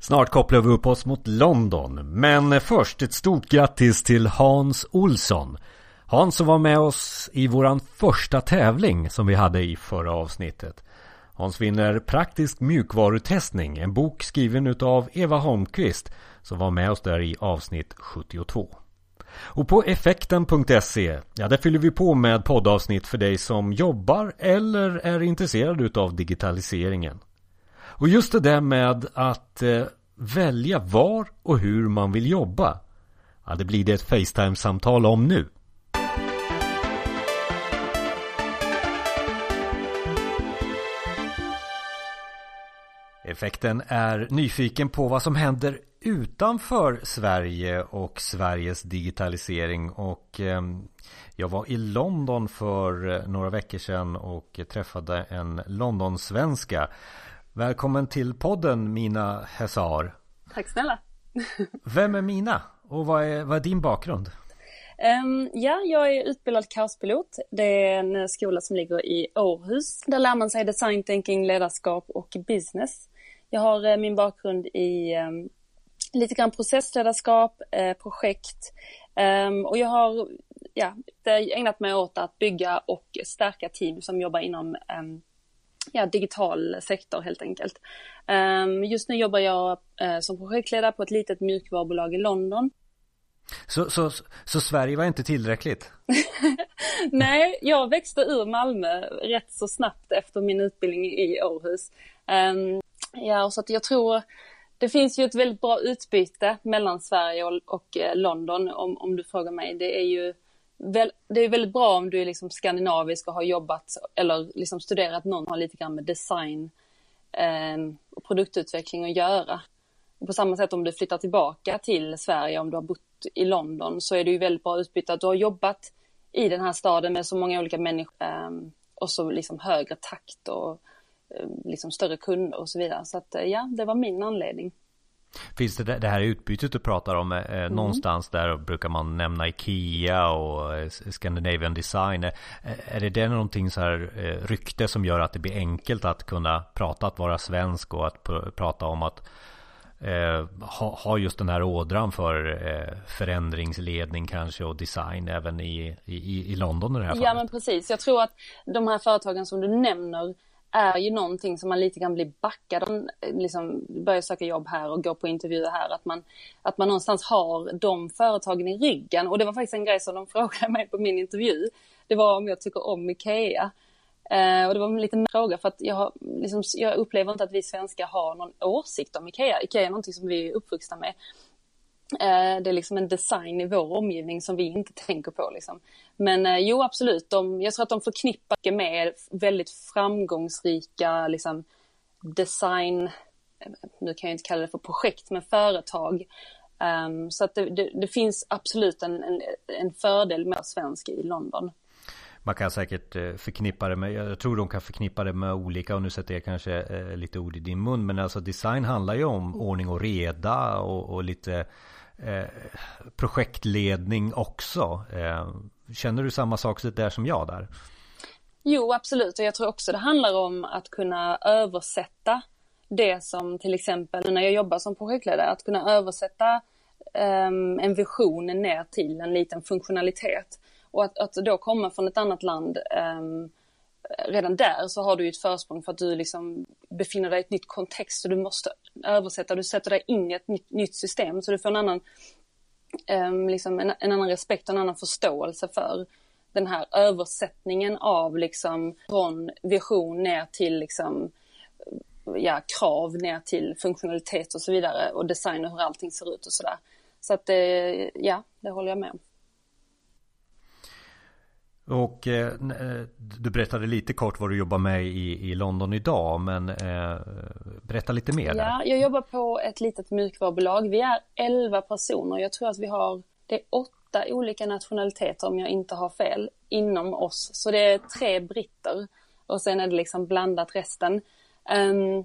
Snart kopplar vi upp oss mot London, men först ett stort grattis till Hans Olsson. Hans som var med oss i våran första tävling som vi hade i förra avsnittet. Hans vinner Praktisk mjukvarutestning, en bok skriven utav Eva Holmqvist som var med oss där i avsnitt 72. Och på effekten.se, ja där fyller vi på med poddavsnitt för dig som jobbar eller är intresserad utav digitaliseringen. Och just det där med att eh, välja var och hur man vill jobba. Ja, det blir det ett Facetime-samtal om nu. Effekten är nyfiken på vad som händer utanför Sverige och Sveriges digitalisering och eh, jag var i London för eh, några veckor sedan och träffade en Londonsvenska Välkommen till podden Mina Hesar. Tack snälla. Vem är Mina och vad är, vad är din bakgrund? Um, ja, jag är utbildad kaospilot. Det är en skola som ligger i Århus. Där lär man sig design thinking, ledarskap och business. Jag har uh, min bakgrund i um, lite grann processledarskap, uh, projekt um, och jag har ja, ägnat mig åt att bygga och stärka team som jobbar inom ja, digital sektor helt enkelt. Um, just nu jobbar jag uh, som projektledare på ett litet mjukvarubolag i London. Så, så, så Sverige var inte tillräckligt? Nej, jag växte ur Malmö rätt så snabbt efter min utbildning i Århus. Um, ja, så att jag tror det finns ju ett väldigt bra utbyte mellan Sverige och, och eh, London om, om du frågar mig. Det är ju det är väldigt bra om du är liksom skandinavisk och har jobbat eller liksom studerat någon har lite grann med design eh, och produktutveckling att göra. Och på samma sätt om du flyttar tillbaka till Sverige, om du har bott i London, så är det ju väldigt bra utbyte att du har jobbat i den här staden med så många olika människor eh, och så liksom högre takt och eh, liksom större kunder och så vidare. Så att eh, ja, det var min anledning. Finns det det här utbytet du pratar om eh, mm. någonstans där brukar man nämna Ikea och eh, Scandinavian Design. Eh, är det det någonting så här eh, rykte som gör att det blir enkelt att kunna prata att vara svensk och att pr prata om att eh, ha, ha, just den här ådran för eh, förändringsledning kanske och design även i, i, i London i det här fallet? Ja men precis. Jag tror att de här företagen som du nämner är ju någonting som man lite grann blir backad om, liksom börjar söka jobb här och går på intervjuer här. Att man, att man någonstans har de företagen i ryggen. Och det var faktiskt en grej som de frågade mig på min intervju. Det var om jag tycker om Ikea. Eh, och det var en liten fråga för att jag, har, liksom, jag upplever inte att vi svenskar har någon åsikt om Ikea. Ikea är någonting som vi är uppvuxna med. Eh, det är liksom en design i vår omgivning som vi inte tänker på. Liksom. Men eh, jo, absolut. De, jag tror att de förknippar med väldigt framgångsrika liksom, design, eh, nu kan jag inte kalla det för projekt, men företag. Um, så att det, det, det, finns absolut en, en, en fördel med svensk i London. Man kan säkert förknippa det med, jag tror de kan förknippa det med olika och nu sätter jag kanske lite ord i din mun men alltså design handlar ju om ordning och reda och, och lite Eh, projektledning också. Eh, känner du samma sak där som jag där? Jo, absolut. Och jag tror också det handlar om att kunna översätta det som till exempel när jag jobbar som projektledare, att kunna översätta um, en vision ner till en liten funktionalitet. Och att, att då komma från ett annat land um, redan där så har du ett försprång för att du liksom befinner dig i ett nytt kontext och du måste översätta, du sätter dig in i ett nytt, nytt system så du får en annan, um, liksom en, en, annan respekt och en annan förståelse för den här översättningen av liksom från vision ner till liksom ja, krav ner till funktionalitet och så vidare och design och hur allting ser ut och sådär. Så att det, ja, det håller jag med om. Och eh, eh, du berättade lite kort vad du jobbar med i, i London idag men eh, berätta lite mer. Ja, jag jobbar på ett litet mjukvarubolag. Vi är 11 personer. Jag tror att vi har, det är åtta olika nationaliteter om jag inte har fel, inom oss. Så det är tre britter och sen är det liksom blandat resten. Um,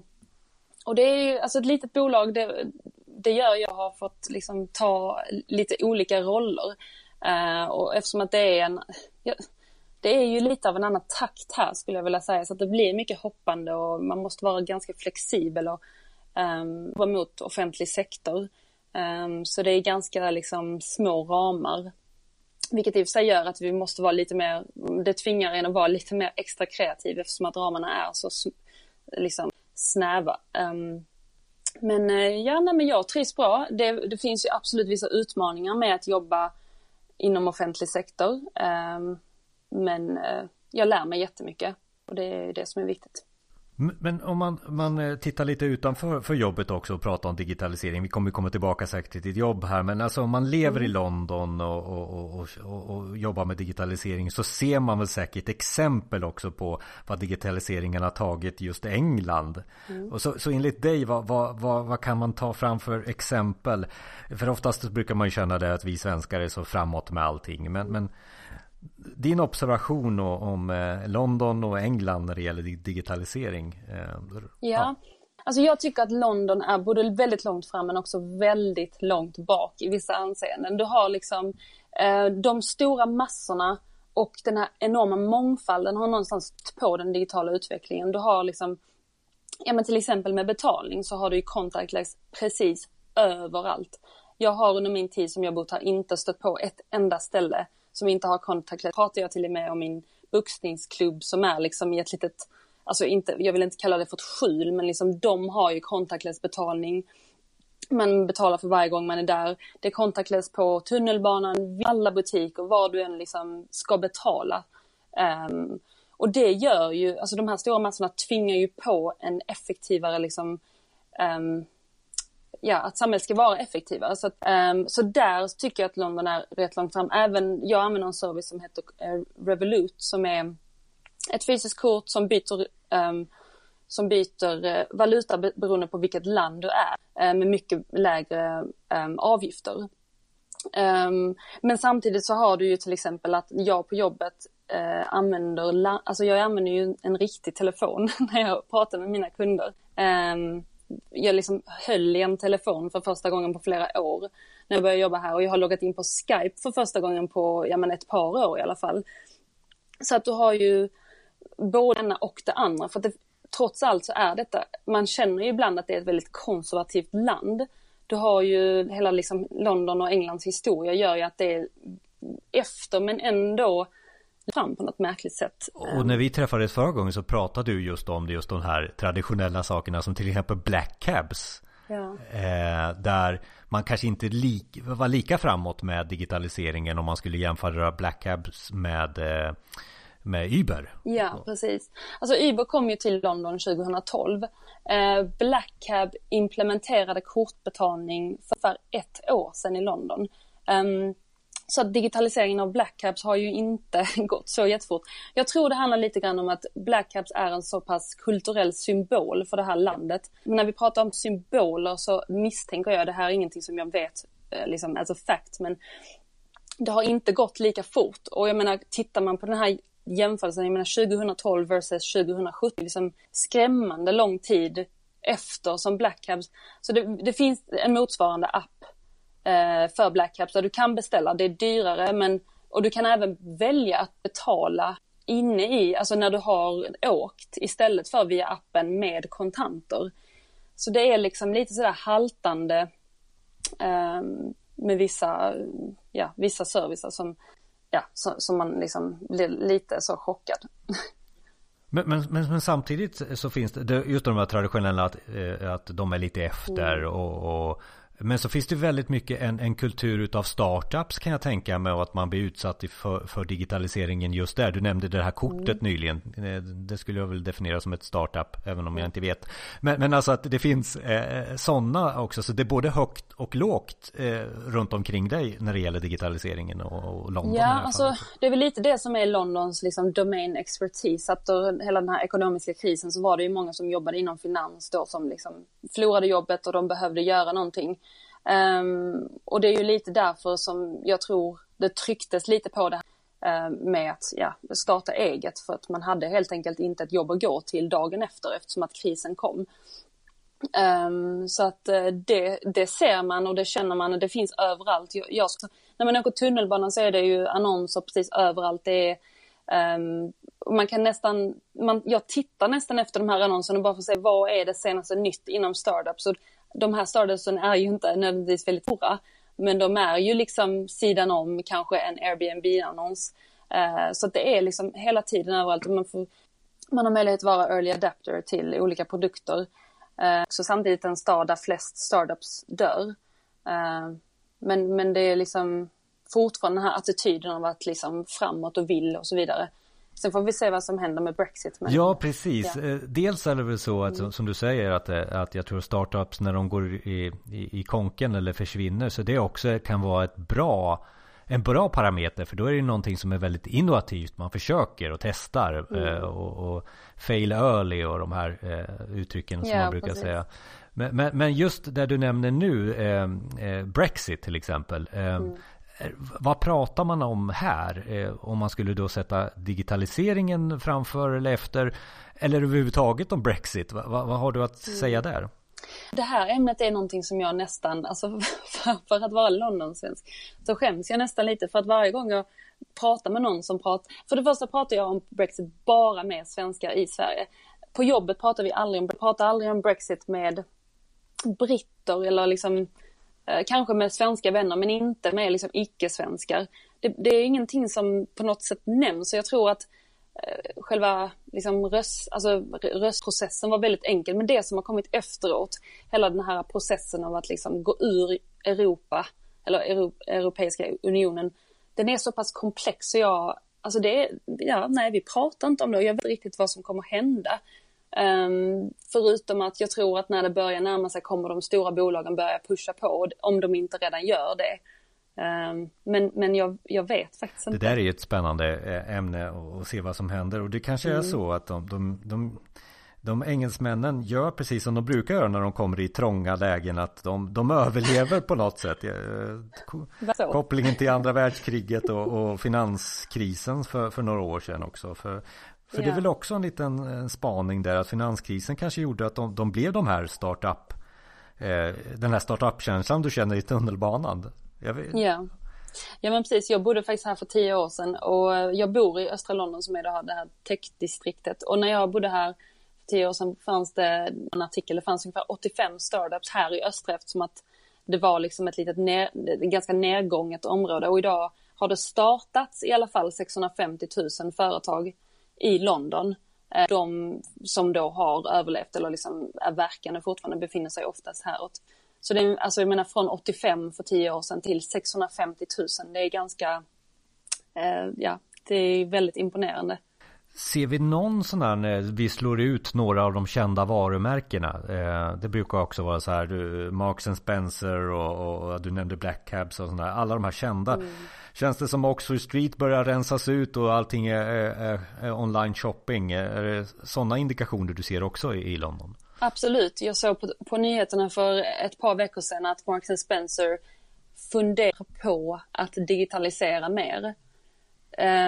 och det är ju, alltså ett litet bolag, det, det gör jag har fått liksom ta lite olika roller. Uh, och eftersom att det är en, det är ju lite av en annan takt här skulle jag vilja säga. Så att det blir mycket hoppande och man måste vara ganska flexibel och um, vara mot offentlig sektor. Um, så det är ganska liksom små ramar. Vilket i och för sig gör att vi måste vara lite mer, det tvingar en att vara lite mer extra kreativ eftersom att ramarna är så liksom snäva. Um, men eh, ja, nej, men jag trivs bra. Det, det, finns ju absolut vissa utmaningar med att jobba inom offentlig sektor. Um, men uh, jag lär mig jättemycket och det är det som är viktigt. Men om man, man eh, tittar lite utanför för jobbet också och pratar om digitalisering. Vi kommer komma tillbaka säkert till ditt jobb här. Men alltså om man lever mm. i London och, och, och, och, jobbar med digitalisering så ser man väl säkert exempel också på vad digitaliseringen har tagit just England. Mm. Och så, så enligt dig, vad, vad, vad, vad, kan man ta fram för exempel? För oftast brukar man ju känna det att vi svenskar är så framåt med allting. Men, men din observation om eh, London och England när det gäller digitalisering? Eh, ja. Alltså jag tycker att London är både väldigt långt fram men också väldigt långt bak i vissa anseenden. Du har liksom eh, de stora massorna och den här enorma mångfalden har någonstans på den digitala utvecklingen. Du har liksom, ja men till exempel med betalning så har du ju contactless precis överallt. Jag har under min tid som jag bott här inte stött på ett enda ställe som inte har contactless. Pratar jag till och med om min boxningsklubb som är liksom i ett litet, alltså inte, jag vill inte kalla det för ett skjul, men liksom de har ju kontaktlös betalning. Man betalar för varje gång man är där. Det är kontaktlöst på tunnelbanan, alla butiker, var du än liksom ska betala. Um, och det gör ju, alltså de här stora massorna tvingar ju på en effektivare liksom um, ja, att samhället ska vara effektivare. Så, att, um, så där tycker jag att London är rätt långt fram. Även jag använder en service som heter uh, Revolut som är ett fysiskt kort som byter, um, som byter uh, valuta beroende på vilket land du är uh, med mycket lägre um, avgifter. men samtidigt så har du ju till exempel att jag på jobbet uh, använder, alltså jag använder ju en riktig telefon när jag pratar med mina kunder. Um, jag liksom höll i en telefon för första gången på flera år när jag började jobba här och jag har loggat in på Skype för första gången på ja, men ett par år i alla fall. Så att du har ju både ena och det andra för att det, trots allt så är detta, man känner ju ibland att det är ett väldigt konservativt land. Du har ju hela liksom London och Englands historia gör ju att det är efter men ändå fram på något märkligt sätt. Och när vi träffades förra gången så pratade du just om just de här traditionella sakerna som till exempel black cabs. Ja. Eh, där man kanske inte lik, var lika framåt med digitaliseringen om man skulle jämföra black cabs med eh, med Uber. Ja, precis. Alltså Uber kom ju till London 2012. Eh, Black Cab implementerade kortbetalning för ett år sedan i London. Um, så att digitaliseringen av Black Caps har ju inte gått så jättefort. Jag tror det handlar lite grann om att Black Caps är en så pass kulturell symbol för det här landet. Men när vi pratar om symboler så misstänker jag, det här är ingenting som jag vet eh, liksom as a fact, men det har inte gått lika fort. Och jag menar, tittar man på den här jämförelsen, jag menar 2012 versus 2017, liksom skrämmande lång tid efter som blackcaps. Så det, det finns en motsvarande app för Black Caps du kan beställa. Det är dyrare men och du kan även välja att betala inne i, alltså när du har åkt istället för via appen med kontanter. Så det är liksom lite sådär haltande eh, med vissa, ja, vissa servicer som, ja, som, som man liksom blir lite så chockad. Men, men, men, men, samtidigt så finns det just de här traditionella att, eh, att de är lite efter mm. och, och men så finns det väldigt mycket en, en kultur utav startups kan jag tänka mig och att man blir utsatt för, för digitaliseringen just där. Du nämnde det här kortet mm. nyligen. Eh, det skulle jag väl definiera som ett startup även om jag inte vet. Men, men alltså att det finns eh, sådana också. Så det är både högt och lågt eh, runt omkring dig när det gäller digitaliseringen och, och London. Ja, alltså det är väl lite det som är Londons liksom, domain expertise. Att då, hela den här ekonomiska krisen så var det ju många som jobbade inom finans då som liksom förlorade jobbet och de behövde göra någonting. Um, och det är ju lite därför som jag tror det trycktes lite på det här ehm, med att ja, starta eget för att man hade helt enkelt inte ett jobb att gå till dagen efter eftersom att krisen kom. Um, så att uh, det, det ser man och det känner man och det finns överallt. Jag, jag, när man åker tunnelbanan så är det ju annonser precis överallt. Det är um, man kan nästan, man, jag tittar nästan efter de här annonserna bara för att se vad är det senaste nytt inom startups. Och de här startupsen är ju inte nödvändigtvis väldigt stora, men de är ju liksom sidan om kanske en Airbnb-annons. Eh, så det är liksom hela tiden överallt. Man, får, man har möjlighet att vara early adapter till olika produkter. Eh, så samtidigt en stad där flest startups dör. Eh, men, men det är liksom fortfarande den här attityden av att liksom framåt och vill och så vidare. Sen får vi se vad som händer med Brexit. Men, ja, precis. Ja. Eh, dels är det väl så att, mm. som du säger att, eh, att jag tror startups när de går i, i, i konken eller försvinner så det också kan vara ett bra en bra parameter för då är det någonting som är väldigt innovativt. Man försöker och testar mm. eh, och, och, fail early och de här eh, uttrycken som ja, man brukar precis. säga. Men, men, men, just det du nämner nu, eh, eh Brexit till exempel. Mm. Eh, vad pratar man om här? Eh, om man skulle då sätta digitaliseringen framför eller efter? Eller överhuvudtaget om Brexit? Vad, vad har du att mm. säga där? Det här ämnet är någonting som jag nästan, alltså för, för att vara Londonsvensk, så skäms jag nästan lite för att varje gång jag pratar med någon som pratar, för det första pratar jag om Brexit bara med svenskar i Sverige. På jobbet pratar vi aldrig om, pratar aldrig om Brexit med britter eller liksom Eh, kanske med svenska vänner men inte med liksom icke-svenskar. Det, det, är ingenting som på något sätt nämns så jag tror att eh, själva liksom röst, alltså röstprocessen var väldigt enkel. Men det som har kommit efteråt, hela den här processen av att liksom gå ur Europa, eller Europeiska unionen, den är så pass komplex så jag, alltså det ja nej vi pratar inte om det och jag vet inte riktigt vad som kommer hända. Um, förutom att jag tror att när det börjar närma sig kommer de stora bolagen börja pusha på om de inte redan gör det. Um, men men jag, jag vet faktiskt inte. Det där är ett spännande eh, ämne att se vad som händer och det kanske mm. är så att de, de, de, de engelsmännen gör precis som de brukar göra när de kommer i trånga lägen att de, de överlever på något sätt. Eh, kopplingen till andra världskriget och, och finanskrisen för, för några år sedan också. För för yeah. det är väl också en liten en spaning där att finanskrisen kanske gjorde att de, de blev de här startup eh, Den här startup-känslan du känner i tunnelbanan. Ja. Yeah. Ja men precis, jag bodde faktiskt här för tio år sedan och jag bor i östra London som är det här, det här techdistriktet och när jag bodde här för tio år sedan fanns det en artikel, det fanns ungefär 85 startups här i östra eftersom att det var liksom ett litet ner, ganska nedgånget område och idag har det startats i alla fall 650 000 företag i London. Eh, de som då har överlevt eller liksom är verkande fortfarande befinner sig oftast häråt. Så det är, alltså jag menar från 85 för 10 år sedan till 650 000. Det är ganska, eh, ja, det är väldigt imponerande. Ser vi någon sån här när vi slår ut några av de kända varumärkena? Eh, det brukar också vara så här, du, Marks Spencer och, och du nämnde Black Cabs och sådär. Alla de här kända. Mm. Känns det som Oxford Street börjar rensas ut och allting är, är, är online shopping? Är det sådana indikationer du ser också i, i London? Absolut. Jag såg på, på nyheterna för ett par veckor sedan att Marks Spencer funderar på att digitalisera mer.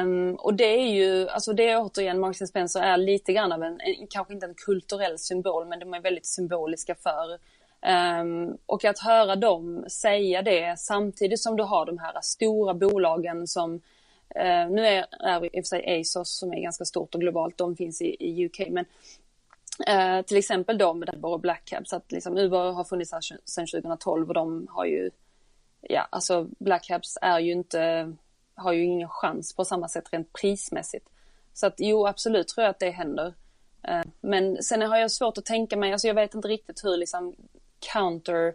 Um, och det är ju, alltså det är återigen, Marks Spencer är lite grann av en, en, kanske inte en kulturell symbol, men de är väldigt symboliska för Um, och att höra dem säga det samtidigt som du har de här stora bolagen som uh, nu är, är i och för sig ASOS som är ganska stort och globalt, de finns i, i UK men uh, till exempel de med Uber och Blackcab, så att liksom Uber har funnits här sedan 2012 och de har ju ja alltså Black Cabs är ju inte har ju ingen chans på samma sätt rent prismässigt. Så att jo absolut tror jag att det händer. Eh, men sen har jag svårt att tänka mig, alltså jag vet inte riktigt hur liksom counter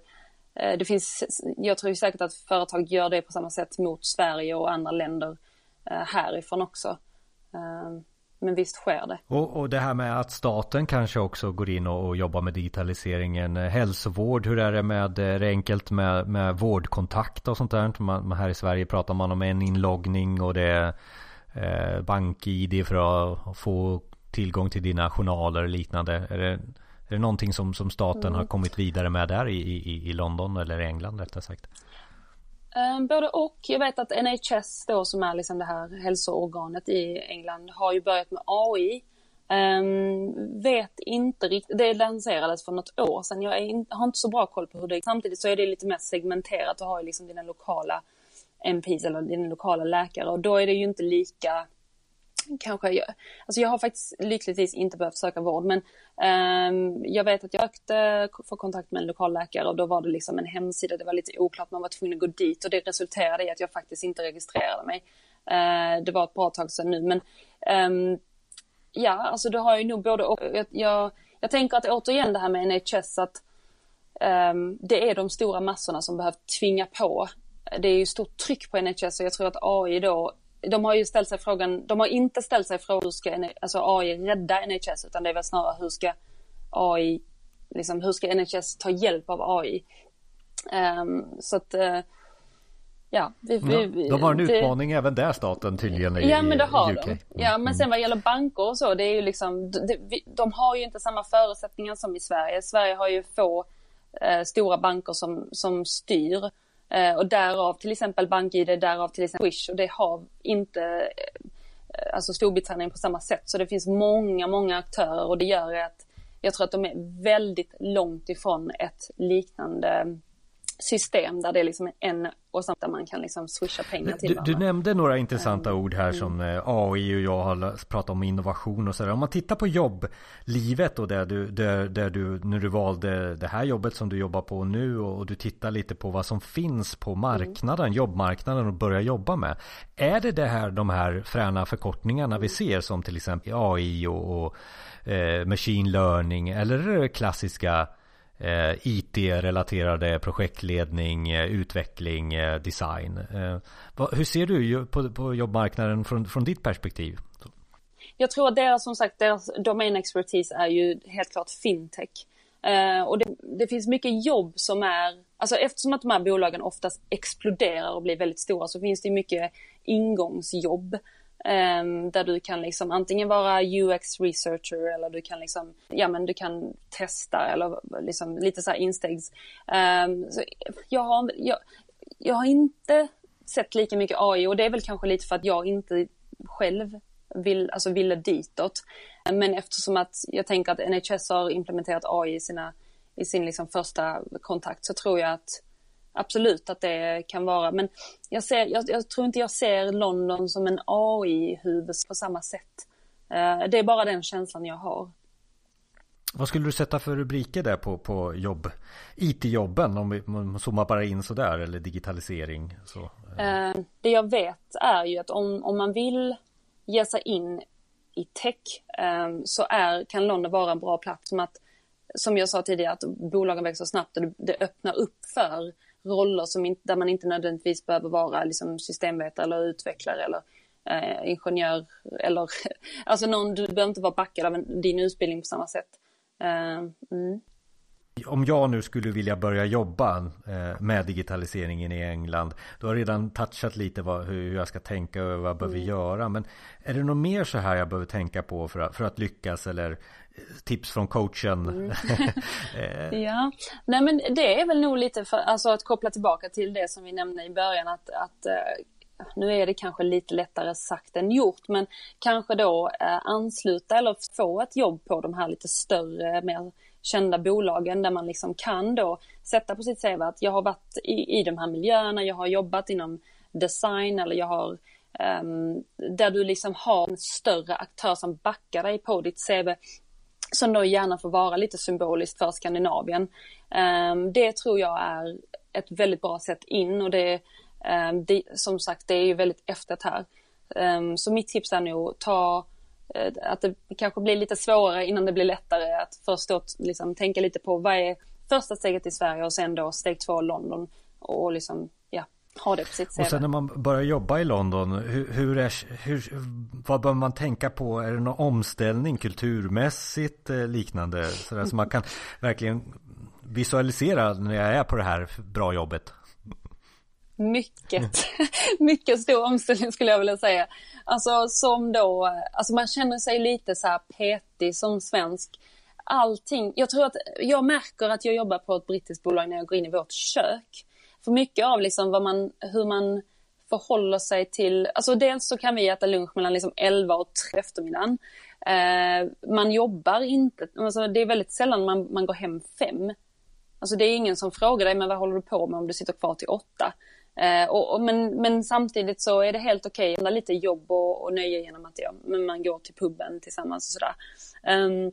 eh, det finns, jag tror säkert att företag gör det på samma sätt mot Sverige och andra länder eh, härifrån också. Eh, men visst sker det. Och, och det här med att staten kanske också går in och, och jobbar med digitaliseringen. Hälsovård, hur är det med, är det enkelt med, med vårdkontakt och sånt där? Man, här i Sverige pratar man om en inloggning och det är eh, bank-id för att få tillgång till dina journaler och liknande. Är det, är det någonting som, som staten mm. har kommit vidare med där i, i, i London eller England rättare sagt? Um, både och. Jag vet att NHS då som är liksom det här hälsoorganet i England har ju börjat med AI. Um, ehm, vet inte riktigt, det lanserades för något år sedan. Jag in, har inte så bra koll på hur det är. Samtidigt så är det lite mer segmenterat och har ju liksom dina lokala MPs eller dina lokala läkare och då är det ju inte lika kanske, jag, alltså jag har faktiskt lyckligtvis inte behövt söka vård men um, jag vet att jag sökte få kontakt med en lokalläkare och då var det liksom en hemsida, det var lite oklart, man var tvungen att gå dit och det resulterade i att jag faktiskt inte registrerade mig. Uh, det var ett bra tag sedan nu men um, ja, alltså du har ju nog både och. Jag, jag, jag tänker att återigen det här med NHS att um, det är de stora massorna som behöver tvinga på. Det är ju stort tryck på NHS och jag tror att AI då de har ju ställt sig frågan, de har inte ställt sig frågan hur ska alltså AI rädda NHS utan det är väl snarare hur ska AI, liksom hur ska NHS ta hjälp av AI? Um, ehm, så att uh, ja, vi, vi, De har en det, utmaning även där staten tydligen i Ja men det har UK. de. Ja men sen vad gäller banker och så, det är ju liksom, de, de har ju inte samma förutsättningar som i Sverige. Sverige har ju få eh, stora banker som, som styr. Eh, och därav till exempel BankID, därav till exempel Swish och det har inte eh, alltså Storbritannien på samma sätt. Så det finns många, många aktörer och det gör att jag tror att de är väldigt långt ifrån ett liknande system där det är liksom en och samt där man kan liksom swisha pengar till du, varandra. Du nämnde några intressanta mm. ord här som mm. Eh, AI och jag har pratat om innovation och sådär. Om man tittar på jobblivet och där du, där, där du, när du valde det här jobbet som du jobbar på nu och, du tittar lite på vad som finns på marknaden, mm. jobbmarknaden och börjar jobba med. Är det det här, de här fräna förkortningarna vi ser som till exempel AI och, och eh, machine learning eller klassiska Eh, IT-relaterade projektledning, eh, utveckling, eh, design. Eh, vad, hur ser du på, på jobbmarknaden från, från ditt perspektiv? Jag tror att deras, som sagt, deras domain expertise är ju helt klart fintech. Eh, och det, det, finns mycket jobb som är, alltså eftersom att de här bolagen oftast exploderar och blir väldigt stora så finns det mycket ingångsjobb. Ehm, där du kan liksom antingen vara UX researcher eller du kan liksom, ja men du kan testa eller liksom lite så här instegs. Um, så jag, har, jag, jag har inte sett lika mycket AI och det är väl kanske lite för att jag inte själv vill, alltså ville ditåt. Ehm, men eftersom att jag tänker att NHS har implementerat AI i, sina, i sin liksom första kontakt så tror jag att absolut att det kan vara. Men jag, ser, jag, jag tror inte jag ser London som en AI-huvud på samma sätt. Uh, det är bara den känslan jag har. Vad skulle du sätta för rubriker där på, på jobb? IT-jobben om om zoomar bara in sådär eller digitalisering? Så, uh, det jag vet är ju att om, om man vill ge sig in i tech så är, kan London vara en bra plats. Som, att, som jag sa tidigare att bolagen växer snabbt och det öppnar upp för roller som in, där man inte nödvändigtvis behöver vara liksom, systemvetare eller utvecklare eller eh, ingenjör eller alltså någon, du behöver inte vara backad av en, din utbildning på samma sätt. Uh, mm. Om jag nu skulle vilja börja jobba eh, med digitaliseringen i England Du har redan touchat lite vad, hur jag ska tänka och vad jag behöver mm. göra Men är det något mer så här jag behöver tänka på för att, för att lyckas eller tips från coachen? Mm. Ja, nej men det är väl nog lite för, alltså att koppla tillbaka till det som vi nämnde i början att, att eh, nu är det kanske lite lättare sagt än gjort, men kanske då eh, ansluta eller få ett jobb på de här lite större, mer kända bolagen där man liksom kan då sätta på sitt CV att jag har varit i, i de här miljöerna, jag har jobbat inom design eller jag har um, där du liksom har en större aktör som backar dig på ditt CV som då gärna får vara lite symboliskt för Skandinavien. Ehm, det tror jag är ett väldigt bra sätt in och det, ehm, det som sagt det är ju väldigt efter här. Ehm, så mitt tips är nog ta eh, att det kanske blir lite svårare innan det blir lättare att först då, liksom, tänka lite på vad är första steget i Sverige och sen då steg två London och liksom ha det på sitt CV. Och sen när man börjar jobba i London, hur, hur är, hur, vad bör man tänka på? Är det någon omställning kulturmässigt eh, liknande? Sådär, så man kan verkligen visualisera när jag är på det här bra jobbet. Mycket, mycket stor omställning skulle jag vilja säga. Alltså som då, alltså man känner sig lite så här petig som svensk. Allting, jag tror att jag märker att jag jobbar på ett brittiskt bolag när jag går in i vårt kök. För mycket av liksom vad man, hur man förhåller sig till, alltså dels så kan vi äta lunch mellan liksom 11 och 3 eftermiddagen. Eh, man jobbar inte, alltså det är väldigt sällan man, man går hem fem. Alltså det är ingen som frågar dig, men vad håller du på med om du sitter kvar till åtta? Eh, och, och, men, men samtidigt så är det helt okej okay, lite jobb och, och nöje genom att ja, men man går till puben tillsammans och sådär. Um,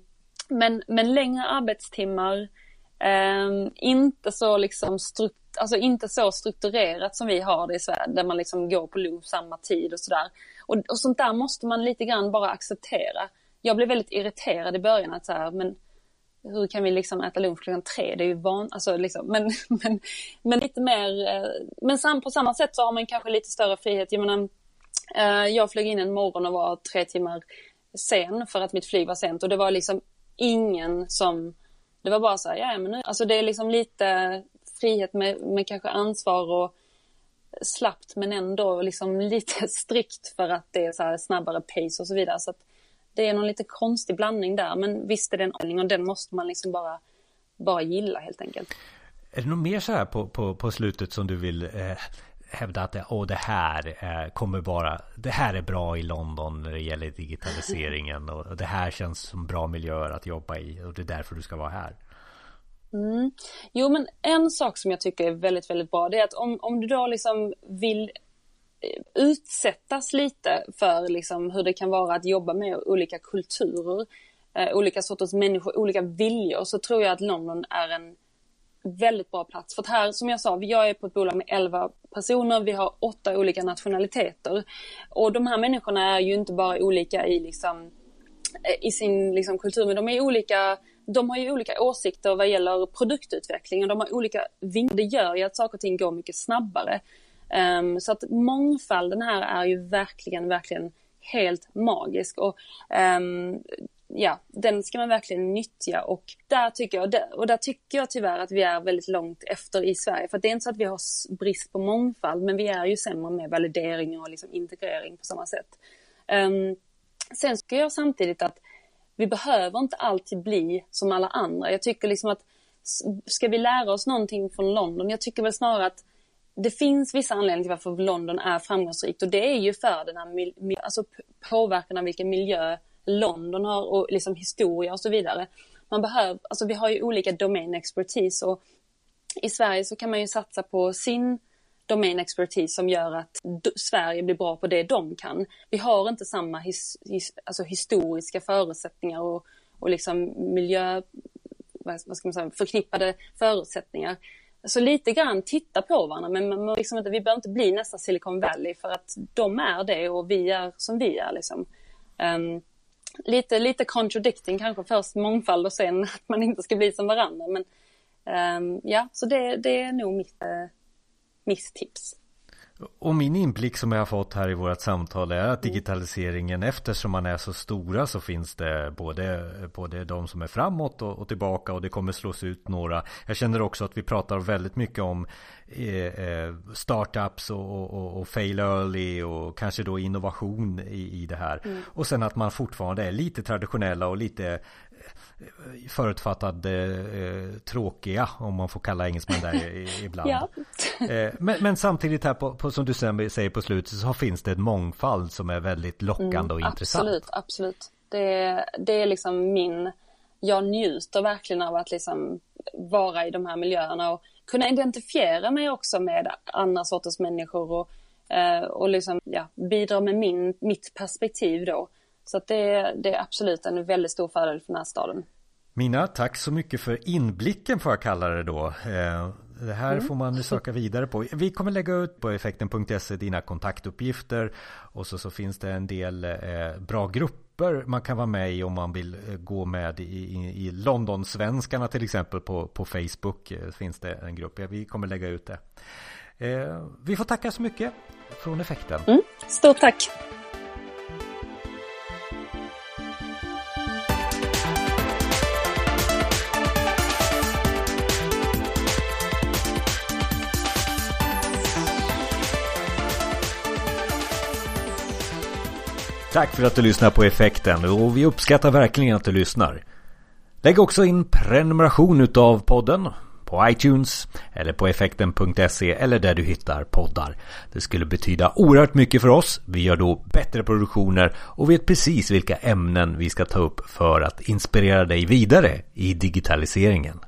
men, men längre arbetstimmar, um, inte så liksom strukt, alltså inte så strukturerat som vi har det i Sverige, där man liksom går på lunch samma tid och sådär. Och, och sånt där måste man lite grann bara acceptera. Jag blev väldigt irriterad i början att så här, men hur kan vi liksom äta lunch klockan tre? Det är ju van, alltså liksom, men, men, men lite mer, eh, men sam, på samma sätt så har man kanske lite större frihet. Jag menar, eh, jag flög in en morgon och var tre timmar sen för att mitt flyg var sent och det var liksom ingen som, det var bara så här, ja men nu, alltså det är liksom lite frihet med, med kanske ansvar och slappt men ändå liksom lite strikt för att det är så här snabbare pace och så vidare. Så att, det är någon lite konstig blandning där. Men visst är det en ordning och den måste man liksom bara, bara gilla helt enkelt. Är det något mer så här på, på, på slutet som du vill eh, hävda att det, oh, det här eh, kommer bara Det här är bra i London när det gäller digitaliseringen och det här känns som bra miljöer att jobba i och det är därför du ska vara här. Mm. Jo men en sak som jag tycker är väldigt, väldigt bra det är att om, om du då liksom vill eh, utsättas lite för liksom hur det kan vara att jobba med olika kulturer, eh, olika sorters människor, olika viljor, så tror jag att London är en väldigt bra plats. För att här, som jag sa, jag är på ett bolag med 11 personer, vi har åtta olika nationaliteter. Och de här människorna är ju inte bara olika i, liksom, eh, i sin liksom, kultur, men de är olika de har ju olika åsikter vad gäller produktutveckling och de har olika vinklar. Det gör ju att saker och ting går mycket snabbare. Um, så att mångfalden här är ju verkligen, verkligen helt magisk. Och um, ja, den ska man verkligen nyttja och där tycker jag, och där tycker jag tyvärr att vi är väldigt långt efter i Sverige. För det är inte så att vi har brist på mångfald, men vi är ju sämre med validering och liksom integrering på samma sätt. Um, sen tycker jag samtidigt att vi behöver inte alltid bli som alla andra. Jag tycker liksom att ska vi lära oss någonting från London? Jag tycker väl snarare att det finns vissa anledningar till varför London är framgångsrikt och det är ju för den här alltså påverkan av vilken miljö London har och liksom historia och så vidare. Man behöver, alltså vi har ju olika domain expertise och i Sverige så kan man ju satsa på sin domain expertise som gör att Sverige blir bra på det de kan. Vi har inte samma his, his, alltså historiska förutsättningar och, och liksom miljö, vad ska man säga, förknippade förutsättningar så lite grann titta på varandra men man, liksom inte, vi behöver inte bli nästa Silicon Valley för att de är det och vi är som vi är. Liksom. Um, lite, lite contradicting kanske, först mångfald och sen att man inte ska bli som varandra. Men um, ja, så det, det är nog mitt, uh, mitt tips. Och min inblick som jag har fått här i vårt samtal är att digitaliseringen eftersom man är så stora så finns det både, både de som är framåt och, och tillbaka och det kommer slås ut några. Jag känner också att vi pratar väldigt mycket om eh, eh startups och, och, och, fail early och kanske då innovation i, i det här. Mm. Och sen att man fortfarande är lite traditionella och lite förutfattade eh, tråkiga om man får kalla engelsmän där ibland. ja. eh, men, men, samtidigt här på, på, som du säger på slutet så finns det ett mångfald som är väldigt lockande mm, och intressant. Absolut, absolut. Det, det är liksom min, jag njuter verkligen av att liksom vara i de här miljöerna och kunna identifiera mig också med andra sorters människor och, eh, och liksom, ja, bidra med min, mitt perspektiv då. Så det, det är absolut en väldigt stor fördel för den här staden. Mina, tack så mycket för inblicken får jag kalla det då. Eh, det här mm. får man söka vidare på. Vi kommer lägga ut på effekten.se dina kontaktuppgifter och så, så finns det en del eh, bra grupper man kan vara med i om man vill eh, gå med i, i, i Londonsvenskarna till exempel på, på Facebook finns det en grupp. Vi kommer lägga ut det. vi får tacka så mycket från effekten. Mm. Stort tack! Tack för att du lyssnar på effekten och vi uppskattar verkligen att du lyssnar. Lägg också in prenumeration utav podden på iTunes eller på effekten.se eller där du hittar poddar. Det skulle betyda oerhört mycket för oss. Vi gör då bättre produktioner och vet precis vilka ämnen vi ska ta upp för att inspirera dig vidare i digitaliseringen.